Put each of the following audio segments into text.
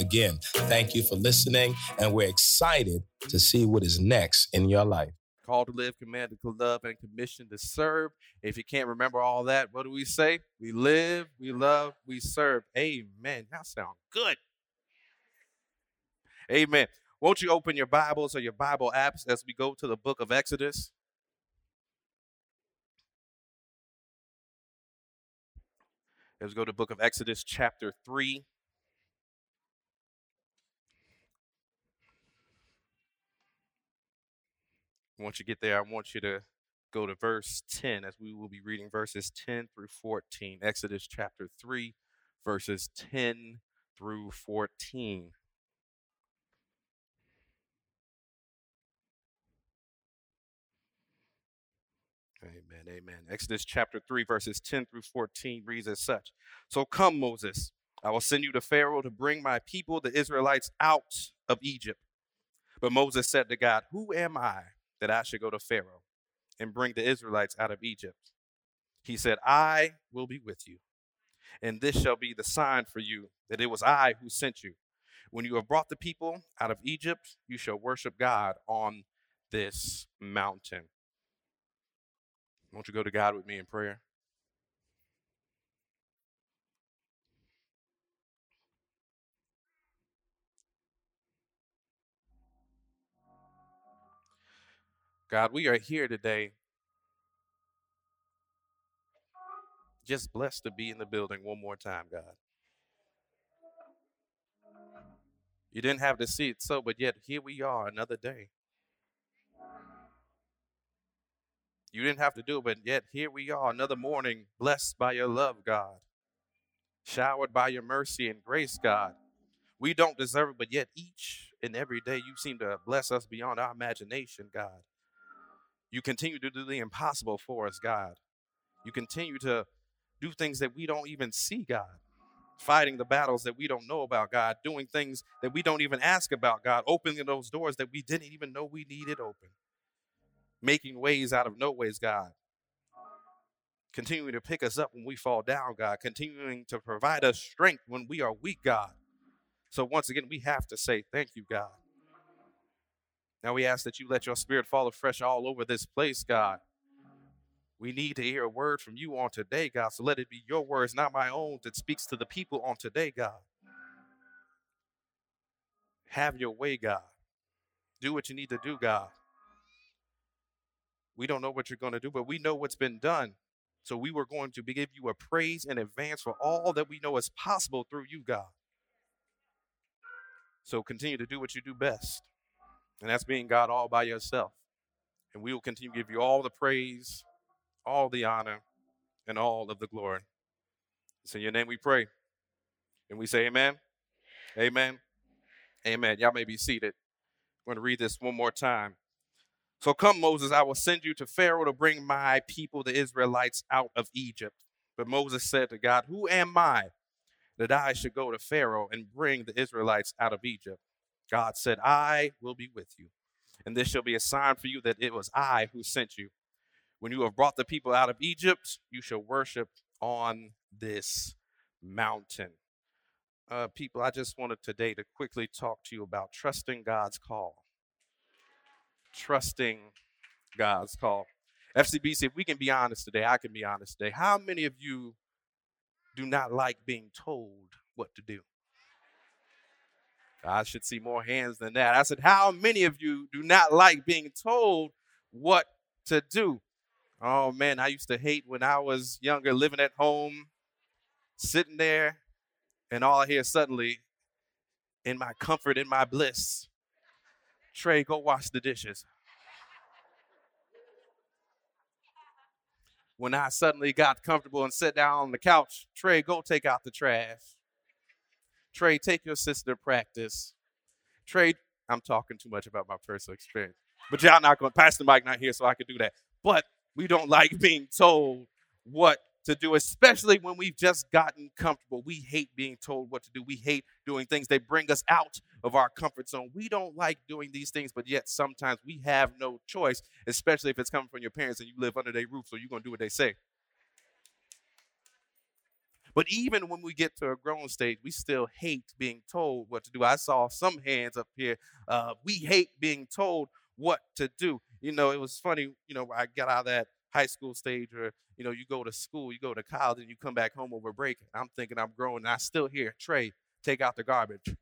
Again, thank you for listening, and we're excited to see what is next in your life. Called to live, commanded to love, and commissioned to serve. If you can't remember all that, what do we say? We live, we love, we serve. Amen. That sounds good. Amen. Won't you open your Bibles or your Bible apps as we go to the book of Exodus? Let's go to the book of Exodus, chapter 3. Once you get there, I want you to go to verse 10 as we will be reading verses 10 through 14. Exodus chapter 3, verses 10 through 14. Amen. Amen. Exodus chapter 3, verses 10 through 14 reads as such So come, Moses, I will send you to Pharaoh to bring my people, the Israelites, out of Egypt. But Moses said to God, Who am I that I should go to Pharaoh and bring the Israelites out of Egypt. He said, I will be with you, and this shall be the sign for you that it was I who sent you. When you have brought the people out of Egypt, you shall worship God on this mountain. Won't you go to God with me in prayer? God, we are here today. Just blessed to be in the building one more time, God. You didn't have to see it so, but yet here we are another day. You didn't have to do it, but yet here we are another morning, blessed by your love, God. Showered by your mercy and grace, God. We don't deserve it, but yet each and every day you seem to bless us beyond our imagination, God. You continue to do the impossible for us, God. You continue to do things that we don't even see, God. Fighting the battles that we don't know about, God. Doing things that we don't even ask about, God. Opening those doors that we didn't even know we needed open. Making ways out of no ways, God. Continuing to pick us up when we fall down, God. Continuing to provide us strength when we are weak, God. So once again, we have to say thank you, God. Now we ask that you let your spirit fall afresh all over this place, God. We need to hear a word from you on today, God. So let it be your words, not my own, that speaks to the people on today, God. Have your way, God. Do what you need to do, God. We don't know what you're going to do, but we know what's been done. So we were going to give you a praise in advance for all that we know is possible through you, God. So continue to do what you do best. And that's being God all by yourself. And we will continue to give you all the praise, all the honor, and all of the glory. It's in your name we pray. And we say amen. Amen. Amen. Y'all may be seated. I'm going to read this one more time. So come, Moses, I will send you to Pharaoh to bring my people, the Israelites, out of Egypt. But Moses said to God, Who am I that I should go to Pharaoh and bring the Israelites out of Egypt? God said, I will be with you. And this shall be a sign for you that it was I who sent you. When you have brought the people out of Egypt, you shall worship on this mountain. Uh, people, I just wanted today to quickly talk to you about trusting God's call. Trusting God's call. FCBC, if we can be honest today, I can be honest today. How many of you do not like being told what to do? I should see more hands than that. I said, How many of you do not like being told what to do? Oh man, I used to hate when I was younger, living at home, sitting there, and all I hear suddenly, in my comfort, in my bliss, Trey, go wash the dishes. When I suddenly got comfortable and sat down on the couch, Trey, go take out the trash. Trey, take your sister to practice. Trey, I'm talking too much about my personal experience. But y'all not going, to, Pastor Mike not here, so I can do that. But we don't like being told what to do, especially when we've just gotten comfortable. We hate being told what to do. We hate doing things. They bring us out of our comfort zone. We don't like doing these things, but yet sometimes we have no choice, especially if it's coming from your parents and you live under their roof, so you're going to do what they say. But even when we get to a grown stage, we still hate being told what to do. I saw some hands up here. Uh, we hate being told what to do. You know, it was funny, you know, I got out of that high school stage or, you know, you go to school, you go to college, and you come back home over break. I'm thinking I'm growing, and I still hear, Trey, take out the garbage.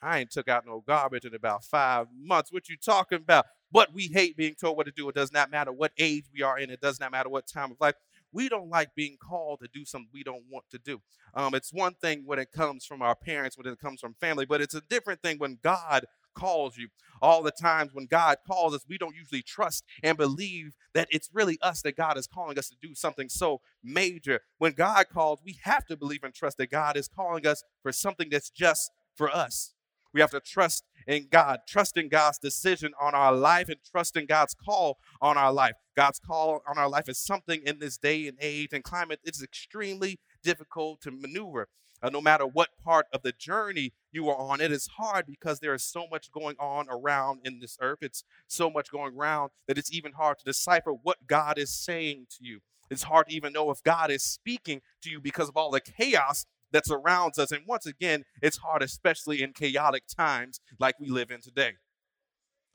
I ain't took out no garbage in about five months. What you talking about? But we hate being told what to do. It does not matter what age we are in. It does not matter what time of life we don't like being called to do something we don't want to do. Um, it's one thing when it comes from our parents, when it comes from family, but it's a different thing when God calls you. All the times when God calls us, we don't usually trust and believe that it's really us that God is calling us to do something so major. When God calls, we have to believe and trust that God is calling us for something that's just for us. We have to trust in God, trust in God's decision on our life, and trust in God's call on our life. God's call on our life is something in this day and age and climate, it's extremely difficult to maneuver. Uh, no matter what part of the journey you are on, it is hard because there is so much going on around in this earth. It's so much going around that it's even hard to decipher what God is saying to you. It's hard to even know if God is speaking to you because of all the chaos that surrounds us. And once again, it's hard, especially in chaotic times like we live in today.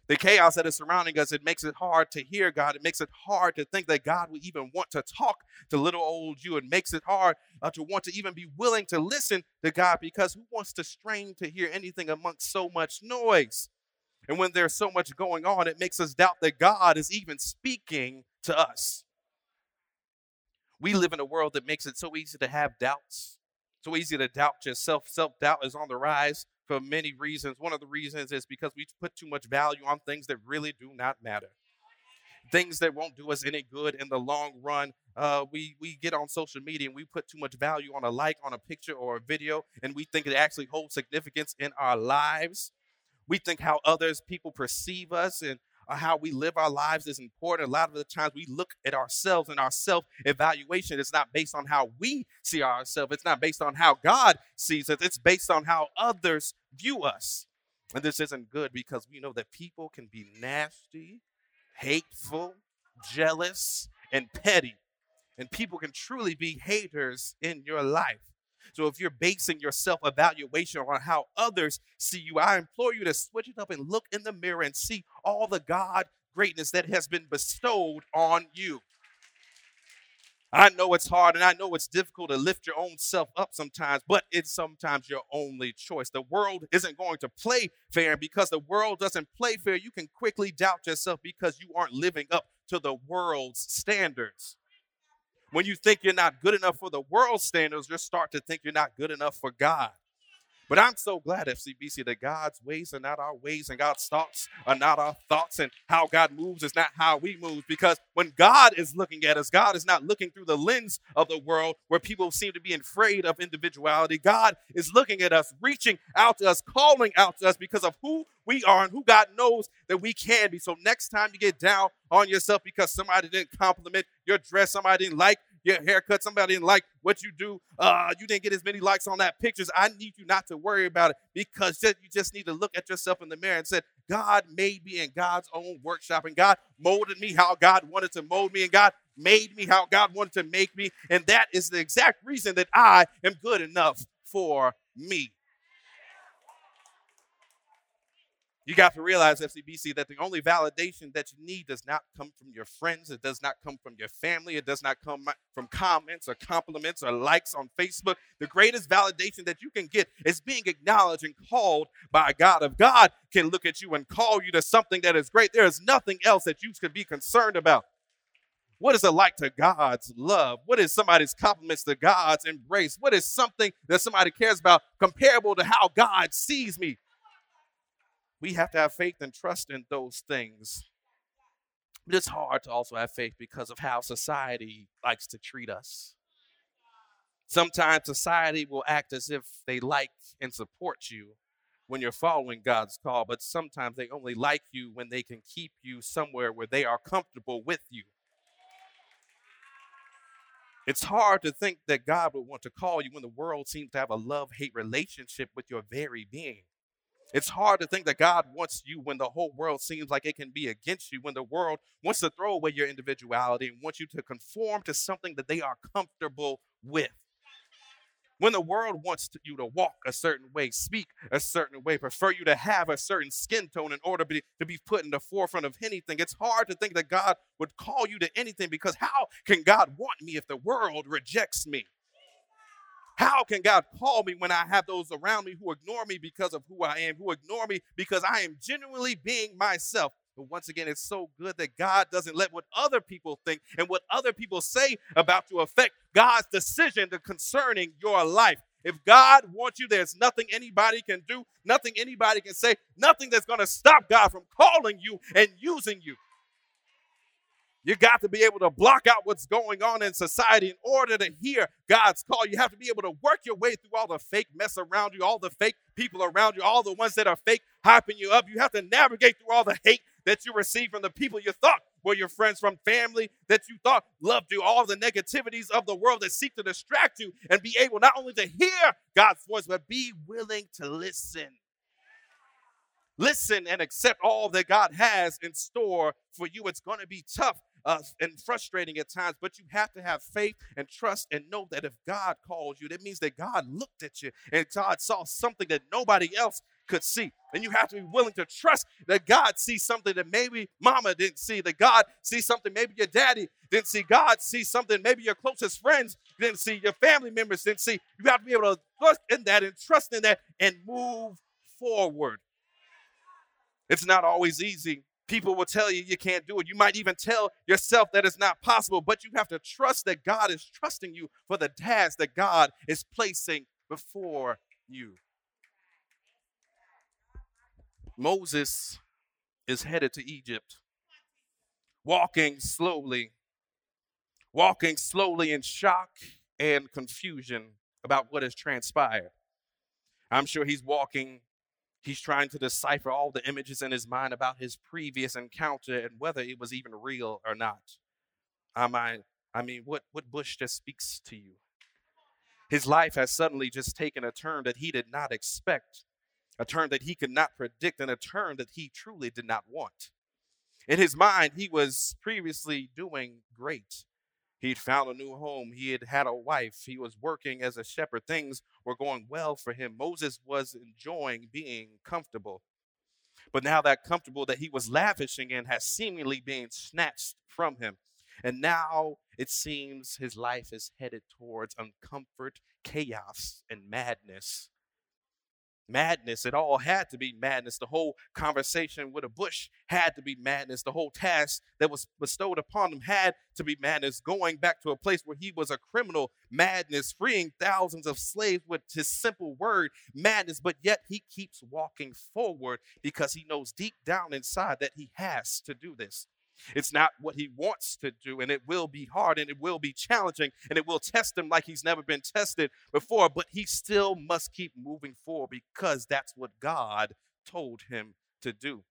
The chaos that is surrounding us, it makes it hard to hear God. It makes it hard to think that God would even want to talk to little old you. It makes it hard uh, to want to even be willing to listen to God because who wants to strain to hear anything amongst so much noise? And when there's so much going on, it makes us doubt that God is even speaking to us. We live in a world that makes it so easy to have doubts, so easy to doubt yourself. Self doubt is on the rise for many reasons. One of the reasons is because we put too much value on things that really do not matter. Things that won't do us any good in the long run. Uh, we we get on social media and we put too much value on a like, on a picture or a video, and we think it actually holds significance in our lives. We think how others people perceive us and how we live our lives is important. A lot of the times we look at ourselves and our self evaluation is not based on how we see ourselves, it's not based on how God sees us, it's based on how others view us. And this isn't good because we know that people can be nasty, hateful, jealous, and petty. And people can truly be haters in your life. So if you're basing your self evaluation on how others see you, I implore you to switch it up and look in the mirror and see all the God greatness that has been bestowed on you. I know it's hard and I know it's difficult to lift your own self up sometimes, but it's sometimes your only choice. The world isn't going to play fair, and because the world doesn't play fair, you can quickly doubt yourself because you aren't living up to the world's standards. When you think you're not good enough for the world standards, you'll start to think you're not good enough for God. But I'm so glad, FCBC, that God's ways are not our ways and God's thoughts are not our thoughts, and how God moves is not how we move. Because when God is looking at us, God is not looking through the lens of the world where people seem to be afraid of individuality. God is looking at us, reaching out to us, calling out to us because of who we are and who God knows that we can be. So next time you get down on yourself because somebody didn't compliment your dress, somebody didn't like your haircut, somebody didn't like what you do, uh, you didn't get as many likes on that pictures. I need you not to worry about it because you just need to look at yourself in the mirror and say, God made me in God's own workshop, and God molded me how God wanted to mold me, and God made me how God wanted to make me. And that is the exact reason that I am good enough for me. You got to realize, FCBC, that the only validation that you need does not come from your friends. It does not come from your family. It does not come from comments or compliments or likes on Facebook. The greatest validation that you can get is being acknowledged and called by God. If God can look at you and call you to something that is great, there is nothing else that you could be concerned about. What is it like to God's love? What is somebody's compliments to God's embrace? What is something that somebody cares about comparable to how God sees me? We have to have faith and trust in those things. But it's hard to also have faith because of how society likes to treat us. Sometimes society will act as if they like and support you, when you're following God's call, but sometimes they only like you when they can keep you somewhere where they are comfortable with you. It's hard to think that God would want to call you when the world seems to have a love hate relationship with your very being. It's hard to think that God wants you when the whole world seems like it can be against you, when the world wants to throw away your individuality and wants you to conform to something that they are comfortable with. When the world wants to, you to walk a certain way, speak a certain way, prefer you to have a certain skin tone in order be, to be put in the forefront of anything, it's hard to think that God would call you to anything because how can God want me if the world rejects me? How can God call me when I have those around me who ignore me because of who I am, who ignore me because I am genuinely being myself? But once again, it's so good that God doesn't let what other people think and what other people say about you affect God's decision concerning your life. If God wants you, there's nothing anybody can do, nothing anybody can say, nothing that's going to stop God from calling you and using you. You got to be able to block out what's going on in society in order to hear God's call. You have to be able to work your way through all the fake mess around you, all the fake people around you, all the ones that are fake hyping you up. You have to navigate through all the hate that you receive from the people you thought were your friends, from family that you thought loved you, all the negativities of the world that seek to distract you, and be able not only to hear God's voice, but be willing to listen. Listen and accept all that God has in store for you. It's going to be tough uh, and frustrating at times, but you have to have faith and trust and know that if God calls you, that means that God looked at you and God saw something that nobody else could see. And you have to be willing to trust that God sees something that maybe mama didn't see, that God sees something maybe your daddy didn't see, God sees something maybe your closest friends didn't see, your family members didn't see. You have to be able to trust in that and trust in that and move forward. It's not always easy. People will tell you you can't do it. You might even tell yourself that it's not possible, but you have to trust that God is trusting you for the task that God is placing before you. Moses is headed to Egypt, walking slowly, walking slowly in shock and confusion about what has transpired. I'm sure he's walking, he's trying to decipher all the images in his mind about his previous encounter and whether it was even real or not. I I mean, what, what Bush just speaks to you? His life has suddenly just taken a turn that he did not expect a turn that he could not predict, and a turn that he truly did not want. In his mind, he was previously doing great. He'd found a new home. He had had a wife. He was working as a shepherd. Things were going well for him. Moses was enjoying being comfortable. But now that comfortable that he was lavishing in has seemingly been snatched from him. And now it seems his life is headed towards uncomfort, chaos, and madness madness. It all had to be madness. The whole conversation with a bush had to be madness. The whole task that was bestowed upon him had to be madness. Going back to a place where he was a criminal, madness. Freeing thousands of slaves with his simple word, madness. But yet he keeps walking forward because he knows deep down inside that he has to do this. It's not what he wants to do, and it will be hard and it will be challenging and it will test him like he's never been tested before, but he still must keep moving forward because that's what God told him to do.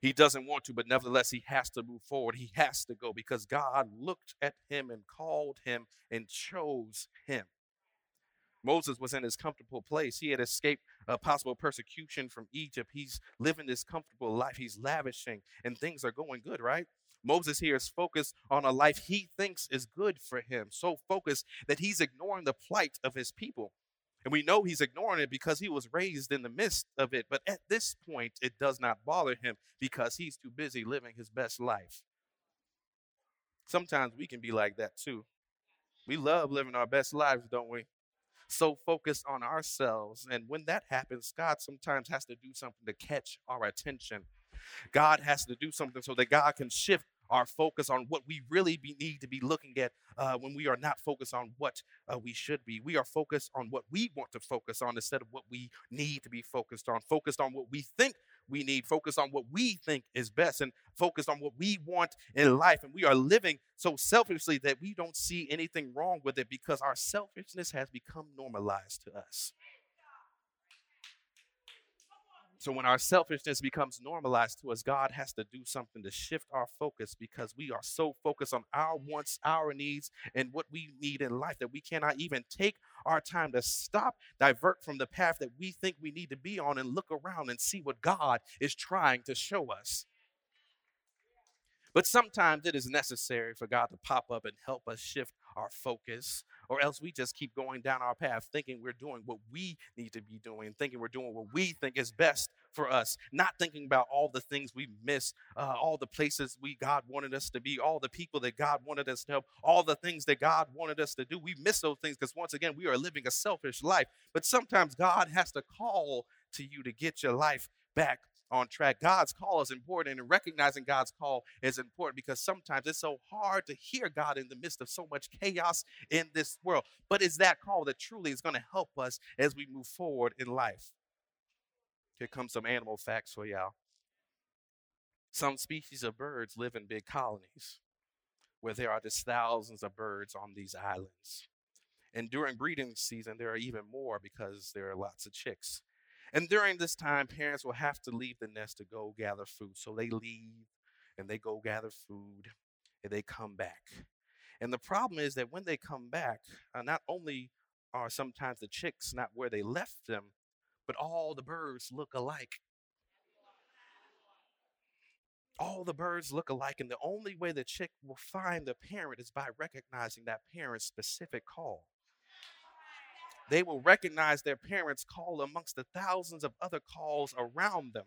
He doesn't want to, but nevertheless, he has to move forward. He has to go because God looked at him and called him and chose him. Moses was in his comfortable place. He had escaped a possible persecution from Egypt. He's living this comfortable life. He's lavishing, and things are going good, right? Moses here is focused on a life he thinks is good for him, so focused that he's ignoring the plight of his people. And we know he's ignoring it because he was raised in the midst of it. But at this point, it does not bother him because he's too busy living his best life. Sometimes we can be like that too. We love living our best lives, don't we? So focused on ourselves. And when that happens, God sometimes has to do something to catch our attention. God has to do something so that God can shift our focus on what we really be, need to be looking at uh, when we are not focused on what uh, we should be. We are focused on what we want to focus on instead of what we need to be focused on, focused on what we think we need, focused on what we think is best, and focused on what we want in life. And we are living so selfishly that we don't see anything wrong with it because our selfishness has become normalized to us. So when our selfishness becomes normalized to us, God has to do something to shift our focus because we are so focused on our wants, our needs, and what we need in life that we cannot even take our time to stop, divert from the path that we think we need to be on, and look around and see what God is trying to show us. But sometimes it is necessary for God to pop up and help us shift our focus, or else we just keep going down our path thinking we're doing what we need to be doing, thinking we're doing what we think is best for us, not thinking about all the things we miss, uh, all the places we God wanted us to be, all the people that God wanted us to help, all the things that God wanted us to do. We miss those things because once again we are living a selfish life. But sometimes God has to call to you to get your life back on track. God's call is important, and recognizing God's call is important because sometimes it's so hard to hear God in the midst of so much chaos in this world. But it's that call that truly is going to help us as we move forward in life. Here comes some animal facts for y'all. Some species of birds live in big colonies where there are just thousands of birds on these islands. And during breeding season, there are even more because there are lots of chicks. And during this time, parents will have to leave the nest to go gather food. So they leave and they go gather food and they come back. And the problem is that when they come back, uh, not only are sometimes the chicks not where they left them, but all the birds look alike. All the birds look alike, and the only way the chick will find the parent is by recognizing that parent's specific call they will recognize their parents' call amongst the thousands of other calls around them.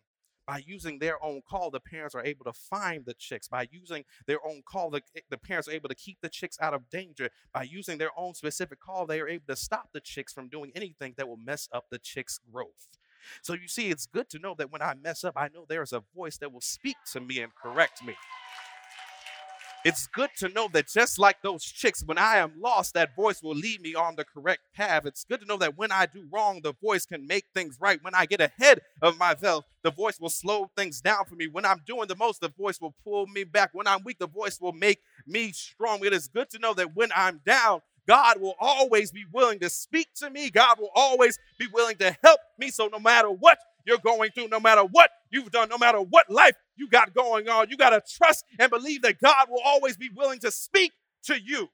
By using their own call, the parents are able to find the chicks. By using their own call, the, eh, the parents are able to keep the chicks out of danger. By using their own specific call, they are able to stop the chicks from doing anything that will mess up the chicks' growth. So you see, it's good to know that when I mess up, I know there's a voice that will speak to me and correct me. It's good to know that just like those chicks, when I am lost, that voice will lead me on the correct path. It's good to know that when I do wrong, the voice can make things right. When I get ahead of myself, the voice will slow things down for me. When I'm doing the most, the voice will pull me back. When I'm weak, the voice will make me strong. It is good to know that when I'm down, God will always be willing to speak to me. God will always be willing to help me. So no matter what you're going through, no matter what you've done, no matter what life you got going on, you got to trust and believe that God will always be willing to speak to you.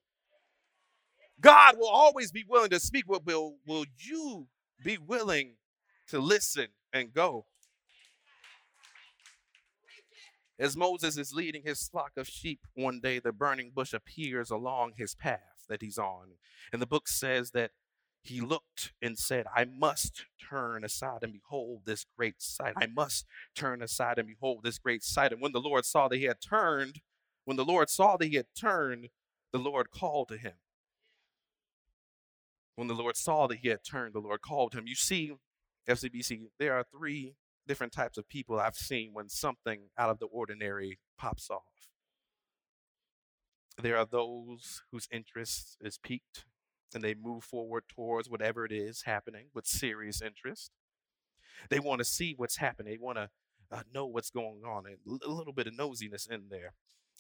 God will always be willing to speak. But will, will you be willing to listen and go? As Moses is leading his flock of sheep one day, the burning bush appears along his path that he's on. And the book says that he looked and said, I must turn aside and behold this great sight. I must turn aside and behold this great sight. And when the Lord saw that he had turned, when the Lord saw that he had turned, the Lord called to him. When the Lord saw that he had turned, the Lord called him. You see, FCBC, there are three different types of people I've seen when something out of the ordinary pops off. There are those whose interest is piqued and they move forward towards whatever it is happening with serious interest. They want to see what's happening. They want to uh, know what's going on, and a little bit of nosiness in there.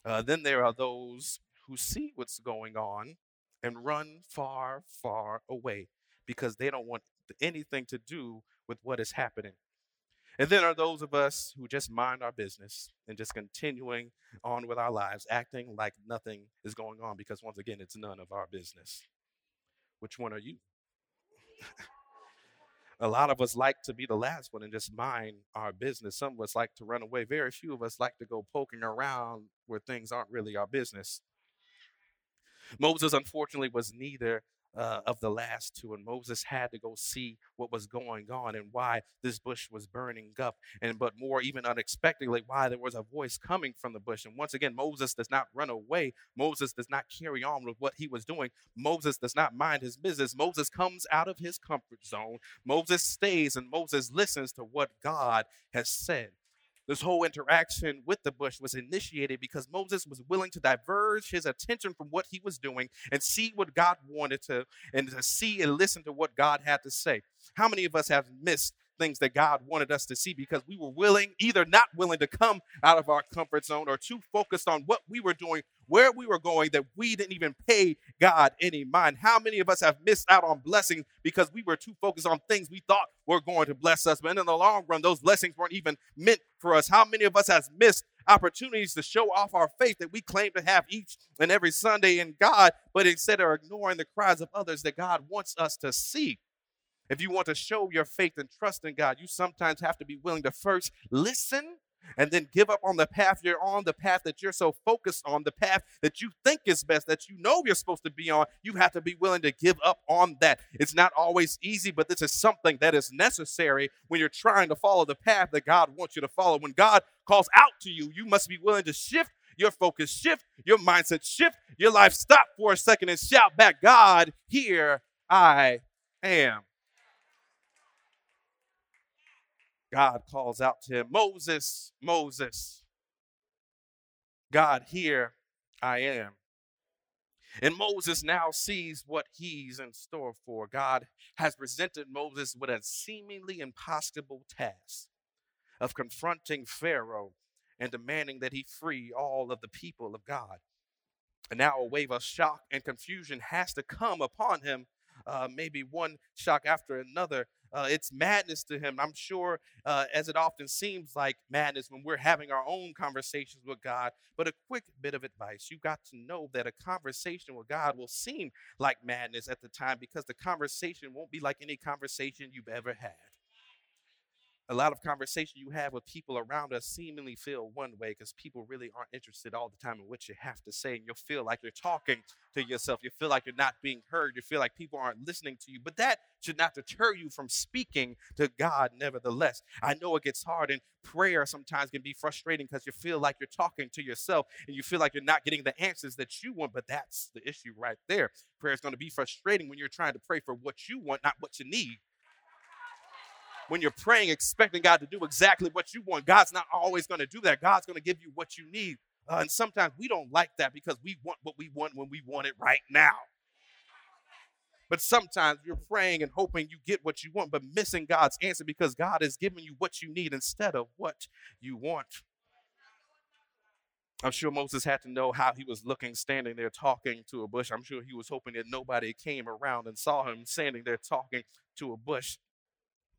Uh, then there are those who see what's going on and run far, far away because they don't want anything to do with what is happening. And then are those of us who just mind our business and just continuing on with our lives, acting like nothing is going on because, once again, it's none of our business. Which one are you? a lot of us like to be the last one and just mind our business. Some of us like to run away. Very few of us like to go poking around where things aren't really our business. Moses, unfortunately, was neither uh, of the last two. And Moses had to go see what was going on and why this bush was burning up. And but more even unexpectedly, why there was a voice coming from the bush. And once again, Moses does not run away. Moses does not carry on with what he was doing. Moses does not mind his business. Moses comes out of his comfort zone. Moses stays and Moses listens to what God has said. This whole interaction with the bush was initiated because Moses was willing to diverge his attention from what he was doing and see what God wanted to, and to see and listen to what God had to say. How many of us have missed things that God wanted us to see because we were willing, either not willing to come out of our comfort zone or too focused on what we were doing where we were going that we didn't even pay God any mind. How many of us have missed out on blessings because we were too focused on things we thought were going to bless us, but in the long run, those blessings weren't even meant for us? How many of us has missed opportunities to show off our faith that we claim to have each and every Sunday in God, but instead are ignoring the cries of others that God wants us to see? If you want to show your faith and trust in God, you sometimes have to be willing to first listen and then give up on the path you're on, the path that you're so focused on, the path that you think is best, that you know you're supposed to be on, you have to be willing to give up on that. It's not always easy, but this is something that is necessary when you're trying to follow the path that God wants you to follow. When God calls out to you, you must be willing to shift your focus, shift your mindset, shift your life, stop for a second and shout back, God, here I am. God calls out to him, Moses, Moses. God, here I am. And Moses now sees what he's in store for. God has presented Moses with a seemingly impossible task of confronting Pharaoh and demanding that he free all of the people of God. And now a wave of shock and confusion has to come upon him, uh, maybe one shock after another, uh, it's madness to him. I'm sure, uh, as it often seems like madness when we're having our own conversations with God. But a quick bit of advice you got to know that a conversation with God will seem like madness at the time because the conversation won't be like any conversation you've ever had a lot of conversation you have with people around us seemingly feel one way because people really aren't interested all the time in what you have to say. And you'll feel like you're talking to yourself. You feel like you're not being heard. You feel like people aren't listening to you. But that should not deter you from speaking to God, nevertheless. I know it gets hard, and prayer sometimes can be frustrating because you feel like you're talking to yourself and you feel like you're not getting the answers that you want. But that's the issue right there. Prayer is going to be frustrating when you're trying to pray for what you want, not what you need when you're praying, expecting God to do exactly what you want, God's not always going to do that. God's going to give you what you need. Uh, and sometimes we don't like that because we want what we want when we want it right now. But sometimes you're praying and hoping you get what you want, but missing God's answer because God is giving you what you need instead of what you want. I'm sure Moses had to know how he was looking standing there talking to a bush. I'm sure he was hoping that nobody came around and saw him standing there talking to a bush.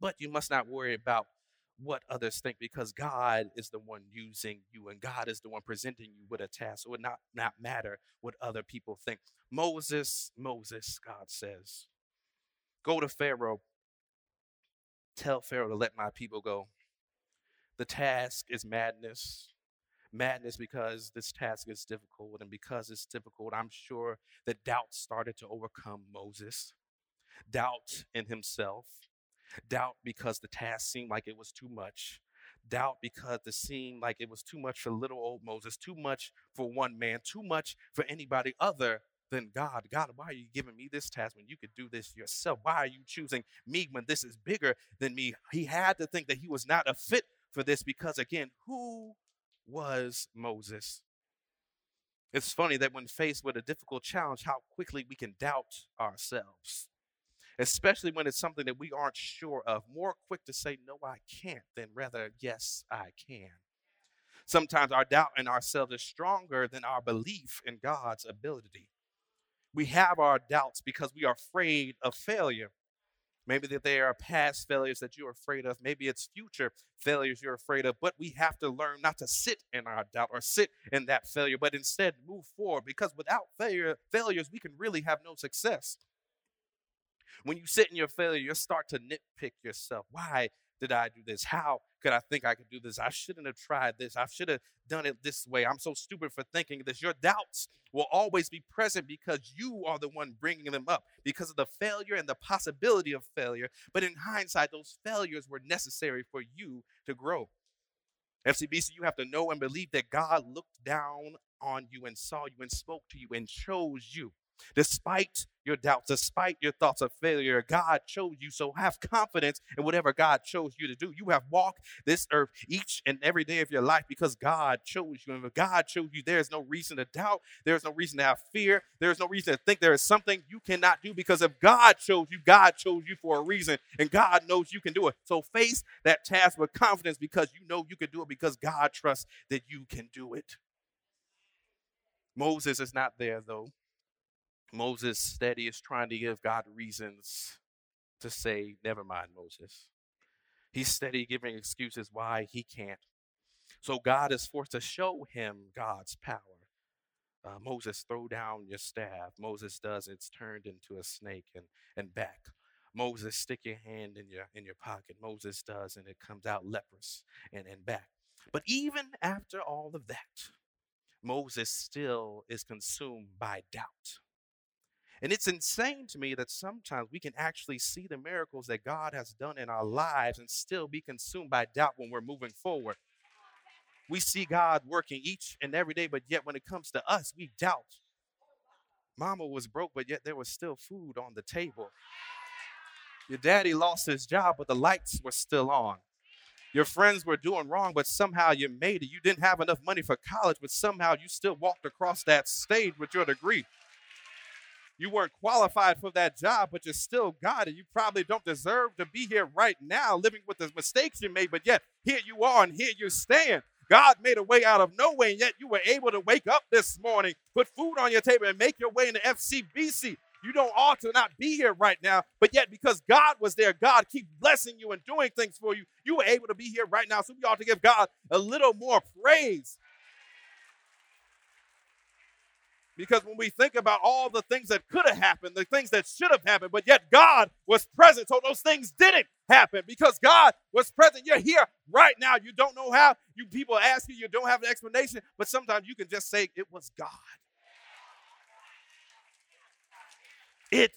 But you must not worry about what others think because God is the one using you and God is the one presenting you with a task. So it would not, not matter what other people think. Moses, Moses, God says, go to Pharaoh. Tell Pharaoh to let my people go. The task is madness. Madness because this task is difficult, and because it's difficult, I'm sure that doubt started to overcome Moses. Doubt in himself, Doubt because the task seemed like it was too much. Doubt because it seemed like it was too much for little old Moses, too much for one man, too much for anybody other than God. God, why are you giving me this task when you could do this yourself? Why are you choosing me when this is bigger than me? He had to think that he was not a fit for this because, again, who was Moses? It's funny that when faced with a difficult challenge, how quickly we can doubt ourselves especially when it's something that we aren't sure of. More quick to say, no, I can't, than rather, yes, I can. Sometimes our doubt in ourselves is stronger than our belief in God's ability. We have our doubts because we are afraid of failure. Maybe that there are past failures that you're afraid of. Maybe it's future failures you're afraid of. But we have to learn not to sit in our doubt or sit in that failure, but instead move forward. Because without failure, failures, we can really have no success. When you sit in your failure, you'll start to nitpick yourself. Why did I do this? How could I think I could do this? I shouldn't have tried this. I should have done it this way. I'm so stupid for thinking this. Your doubts will always be present because you are the one bringing them up because of the failure and the possibility of failure. But in hindsight, those failures were necessary for you to grow. FCBC, you have to know and believe that God looked down on you and saw you and spoke to you and chose you. Despite your doubts, despite your thoughts of failure, God chose you. So have confidence in whatever God chose you to do. You have walked this earth each and every day of your life because God chose you. And if God chose you, there is no reason to doubt. There is no reason to have fear. There is no reason to think there is something you cannot do because if God chose you, God chose you for a reason and God knows you can do it. So face that task with confidence because you know you can do it because God trusts that you can do it. Moses is not there though. Moses steady is trying to give God reasons to say, never mind, Moses. He's steady giving excuses why he can't. So God is forced to show him God's power. Uh, Moses, throw down your staff. Moses does. It's turned into a snake and, and back. Moses, stick your hand in your in your pocket. Moses does, and it comes out leprous and, and back. But even after all of that, Moses still is consumed by doubt. And it's insane to me that sometimes we can actually see the miracles that God has done in our lives and still be consumed by doubt when we're moving forward. We see God working each and every day, but yet when it comes to us, we doubt. Mama was broke, but yet there was still food on the table. Your daddy lost his job, but the lights were still on. Your friends were doing wrong, but somehow you made it. You didn't have enough money for college, but somehow you still walked across that stage with your degree. You weren't qualified for that job, but you still got it. You probably don't deserve to be here right now living with the mistakes you made, but yet here you are and here you stand. God made a way out of no way, and yet you were able to wake up this morning, put food on your table, and make your way into FCBC. You don't ought to not be here right now, but yet because God was there, God keep blessing you and doing things for you. You were able to be here right now. So we ought to give God a little more praise. Because when we think about all the things that could have happened, the things that should have happened, but yet God was present, so those things didn't happen because God was present. You're here right now. You don't know how. You people ask you, you don't have an explanation, but sometimes you can just say it was God. It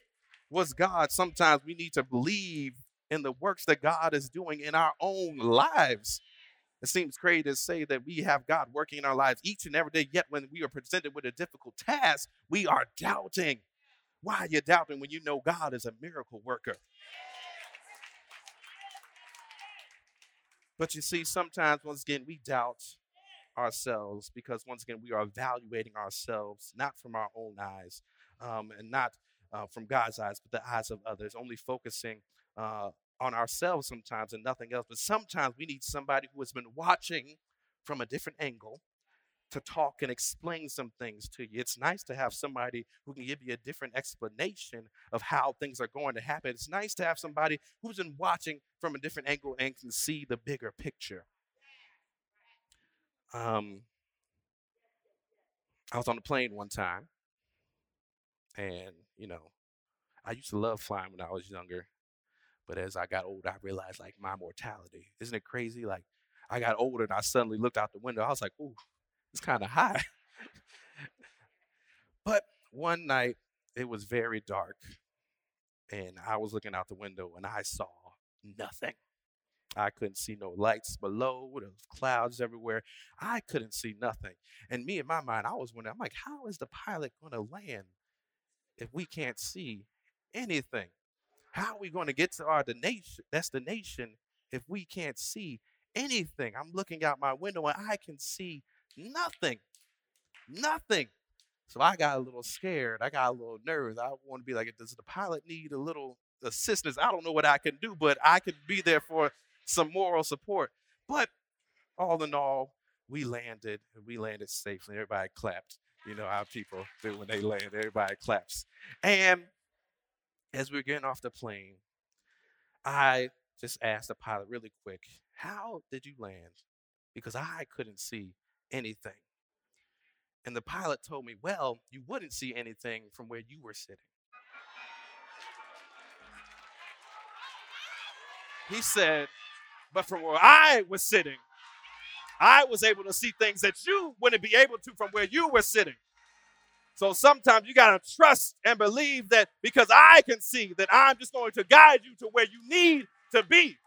was God. Sometimes we need to believe in the works that God is doing in our own lives. It seems crazy to say that we have God working in our lives each and every day, yet when we are presented with a difficult task, we are doubting. Why are you doubting when you know God is a miracle worker? But you see, sometimes, once again, we doubt ourselves because, once again, we are evaluating ourselves not from our own eyes um, and not uh, from God's eyes, but the eyes of others, only focusing uh, on ourselves sometimes and nothing else. But sometimes we need somebody who has been watching from a different angle to talk and explain some things to you. It's nice to have somebody who can give you a different explanation of how things are going to happen. It's nice to have somebody who's been watching from a different angle and can see the bigger picture. Um, I was on a plane one time, and you know, I used to love flying when I was younger. But as I got older, I realized like my mortality. Isn't it crazy? Like I got older and I suddenly looked out the window. I was like, ooh, it's kind of high. but one night it was very dark and I was looking out the window and I saw nothing. I couldn't see no lights below. There was clouds everywhere. I couldn't see nothing. And me in my mind, I was wondering, I'm like, how is the pilot going to land if we can't see anything? How are we going to get to our destination if we can't see anything? I'm looking out my window and I can see nothing. Nothing. So I got a little scared. I got a little nervous. I want to be like, does the pilot need a little assistance? I don't know what I can do, but I could be there for some moral support. But all in all, we landed and we landed safely. Everybody clapped. You know how people do when they land, everybody claps. And as we were getting off the plane, I just asked the pilot really quick, How did you land? Because I couldn't see anything. And the pilot told me, Well, you wouldn't see anything from where you were sitting. He said, But from where I was sitting, I was able to see things that you wouldn't be able to from where you were sitting. So sometimes you got to trust and believe that because I can see that I'm just going to guide you to where you need to be.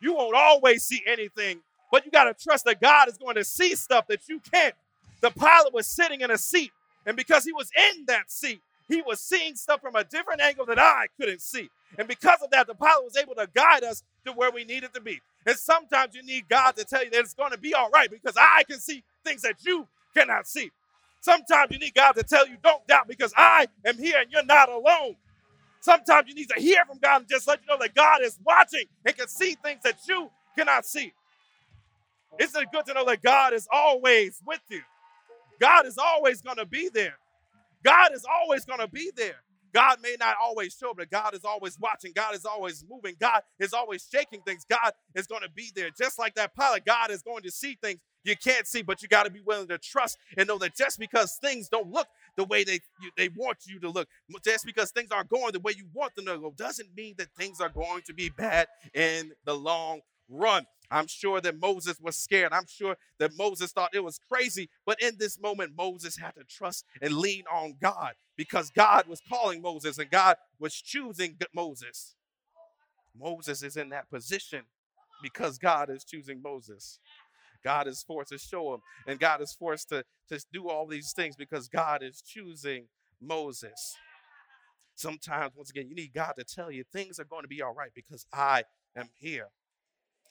You won't always see anything, but you got to trust that God is going to see stuff that you can't. The pilot was sitting in a seat, and because he was in that seat, he was seeing stuff from a different angle that I couldn't see. And because of that, the pilot was able to guide us to where we needed to be. And sometimes you need God to tell you that it's going to be all right because I can see things that you cannot see. Sometimes you need God to tell you, don't doubt because I am here and you're not alone. Sometimes you need to hear from God and just let you know that God is watching and can see things that you cannot see. Isn't it good to know that God is always with you? God is always going to be there. God is always going to be there. God may not always show, but God is always watching. God is always moving. God is always shaking things. God is going to be there. Just like that pilot, God is going to see things you can't see, but you got to be willing to trust and know that just because things don't look the way they you, they want you to look, just because things aren't going the way you want them to go, doesn't mean that things are going to be bad in the long run. I'm sure that Moses was scared. I'm sure that Moses thought it was crazy. But in this moment, Moses had to trust and lean on God because God was calling Moses and God was choosing Moses. Moses is in that position because God is choosing Moses. God is forced to show him, and God is forced to, to do all these things because God is choosing Moses. Sometimes, once again, you need God to tell you things are going to be all right because I am here.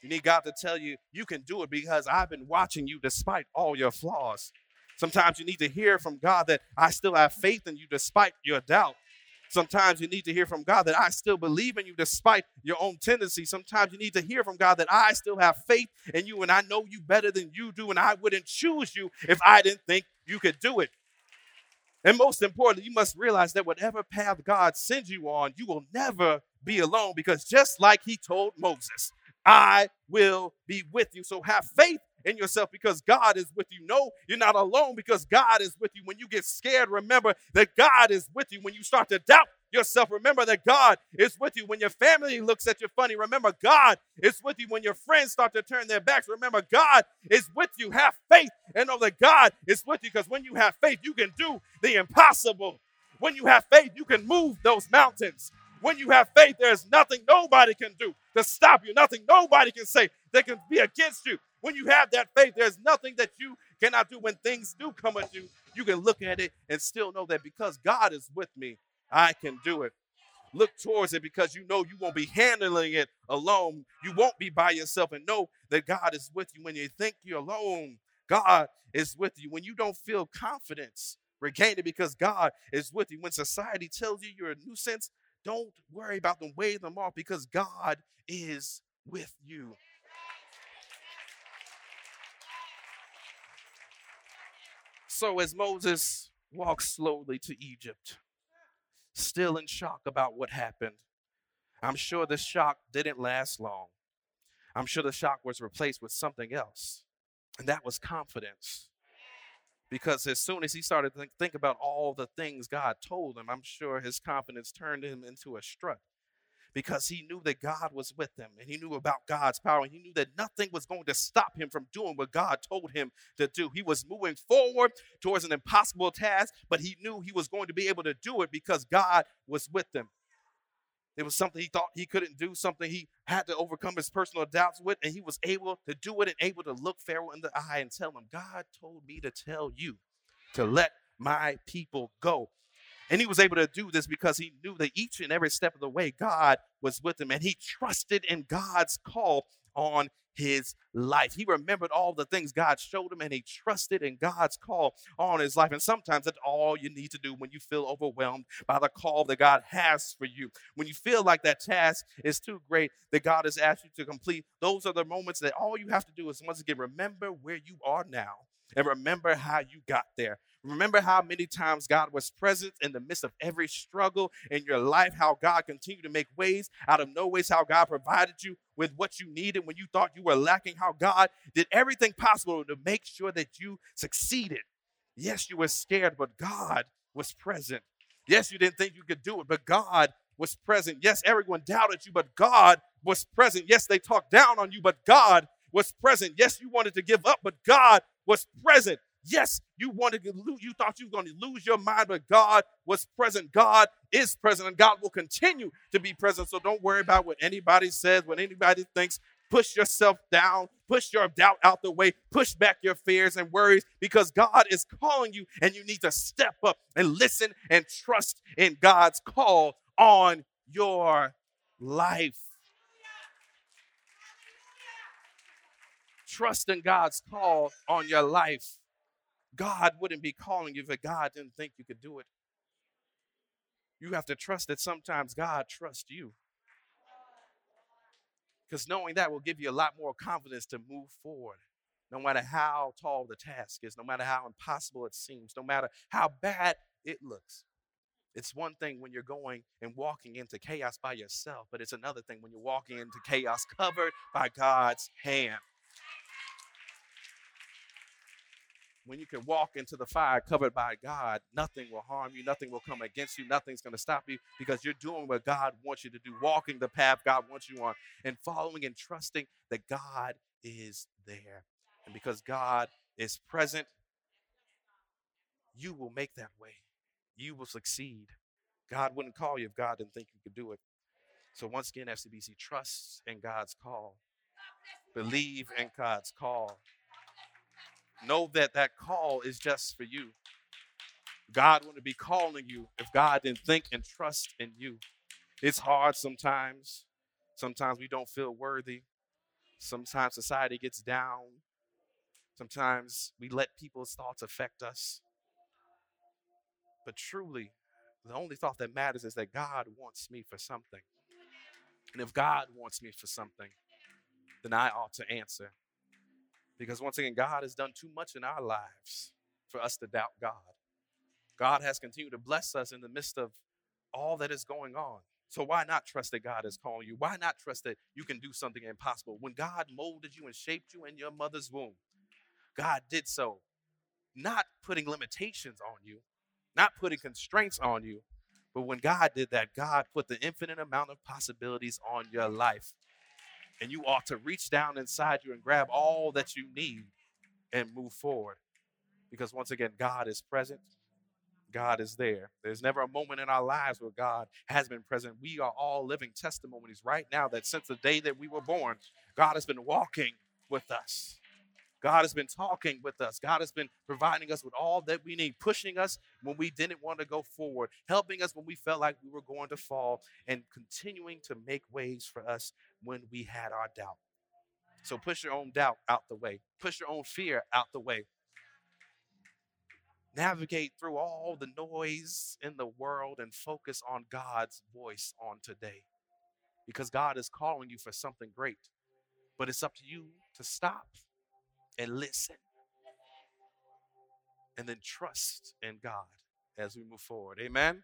You need God to tell you you can do it because I've been watching you despite all your flaws. Sometimes you need to hear from God that I still have faith in you despite your doubt. Sometimes you need to hear from God that I still believe in you despite your own tendencies. Sometimes you need to hear from God that I still have faith in you and I know you better than you do and I wouldn't choose you if I didn't think you could do it. And most importantly, you must realize that whatever path God sends you on, you will never be alone because just like he told Moses, I will be with you. So have faith in yourself because God is with you. No, you're not alone because God is with you. When you get scared, remember that God is with you. When you start to doubt yourself, remember that God is with you. When your family looks at you funny, remember God is with you. When your friends start to turn their backs, remember God is with you. Have faith and know that God is with you because when you have faith, you can do the impossible. When you have faith, you can move those mountains. When you have faith, there's nothing nobody can do to stop you, nothing nobody can say that can be against you. When you have that faith, there's nothing that you cannot do when things do come at you. You can look at it and still know that because God is with me, I can do it. Look towards it because you know you won't be handling it alone. You won't be by yourself and know that God is with you. When you think you're alone, God is with you. When you don't feel confidence, regain it because God is with you. When society tells you you're a nuisance, don't worry about them, wave them off because God is with you. So, as Moses walked slowly to Egypt, still in shock about what happened, I'm sure the shock didn't last long. I'm sure the shock was replaced with something else, and that was confidence. Because as soon as he started to think about all the things God told him, I'm sure his confidence turned him into a strut because he knew that God was with him and he knew about God's power and he knew that nothing was going to stop him from doing what God told him to do. He was moving forward towards an impossible task, but he knew he was going to be able to do it because God was with him. It was something he thought he couldn't do, something he had to overcome his personal doubts with, and he was able to do it and able to look Pharaoh in the eye and tell him, God told me to tell you to let my people go. And he was able to do this because he knew that each and every step of the way, God was with him and he trusted in God's call on his life. He remembered all the things God showed him and he trusted in God's call on his life. And sometimes that's all you need to do when you feel overwhelmed by the call that God has for you. When you feel like that task is too great that God has asked you to complete, those are the moments that all you have to do is once again remember where you are now and remember how you got there. Remember how many times God was present in the midst of every struggle in your life, how God continued to make ways out of no ways, how God provided you with what you needed when you thought you were lacking, how God did everything possible to make sure that you succeeded. Yes, you were scared, but God was present. Yes, you didn't think you could do it, but God was present. Yes, everyone doubted you, but God was present. Yes, they talked down on you, but God was present. Yes, you wanted to give up, but God was present. Yes, you wanted to lose, you thought you were going to lose your mind, but God was present. God is present, and God will continue to be present. So don't worry about what anybody says, what anybody thinks. Push yourself down, push your doubt out the way, push back your fears and worries because God is calling you, and you need to step up and listen and trust in God's call on your life. Trust in God's call on your life. God wouldn't be calling you if God didn't think you could do it. You have to trust that sometimes God trusts you. Because knowing that will give you a lot more confidence to move forward. no matter how tall the task is, no matter how impossible it seems, no matter how bad it looks. It's one thing when you're going and walking into chaos by yourself, but it's another thing when you're walking into chaos covered by God's hand. When you can walk into the fire covered by God, nothing will harm you, nothing will come against you, nothing's going to stop you because you're doing what God wants you to do, walking the path God wants you on, and following and trusting that God is there. And because God is present, you will make that way. You will succeed. God wouldn't call you if God didn't think you could do it. So, once again, FCBC trusts in God's call, believe in God's call. Know that that call is just for you. God wouldn't be calling you if God didn't think and trust in you. It's hard sometimes. Sometimes we don't feel worthy. Sometimes society gets down. Sometimes we let people's thoughts affect us. But truly, the only thought that matters is that God wants me for something. And if God wants me for something, then I ought to answer. Because once again, God has done too much in our lives for us to doubt God. God has continued to bless us in the midst of all that is going on. So why not trust that God is calling you? Why not trust that you can do something impossible? When God molded you and shaped you in your mother's womb, God did so, not putting limitations on you, not putting constraints on you, but when God did that, God put the infinite amount of possibilities on your life. And you ought to reach down inside you and grab all that you need and move forward. Because once again, God is present. God is there. There's never a moment in our lives where God has been present. We are all living testimonies right now that since the day that we were born, God has been walking with us. God has been talking with us. God has been providing us with all that we need, pushing us when we didn't want to go forward, helping us when we felt like we were going to fall, and continuing to make ways for us when we had our doubt. So push your own doubt out the way, push your own fear out the way. Navigate through all the noise in the world and focus on God's voice on today. Because God is calling you for something great. But it's up to you to stop and listen. And then trust in God as we move forward. Amen.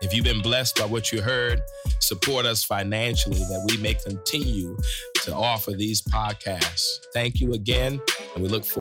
if you've been blessed by what you heard, support us financially that we may continue to offer these podcasts. Thank you again, and we look forward.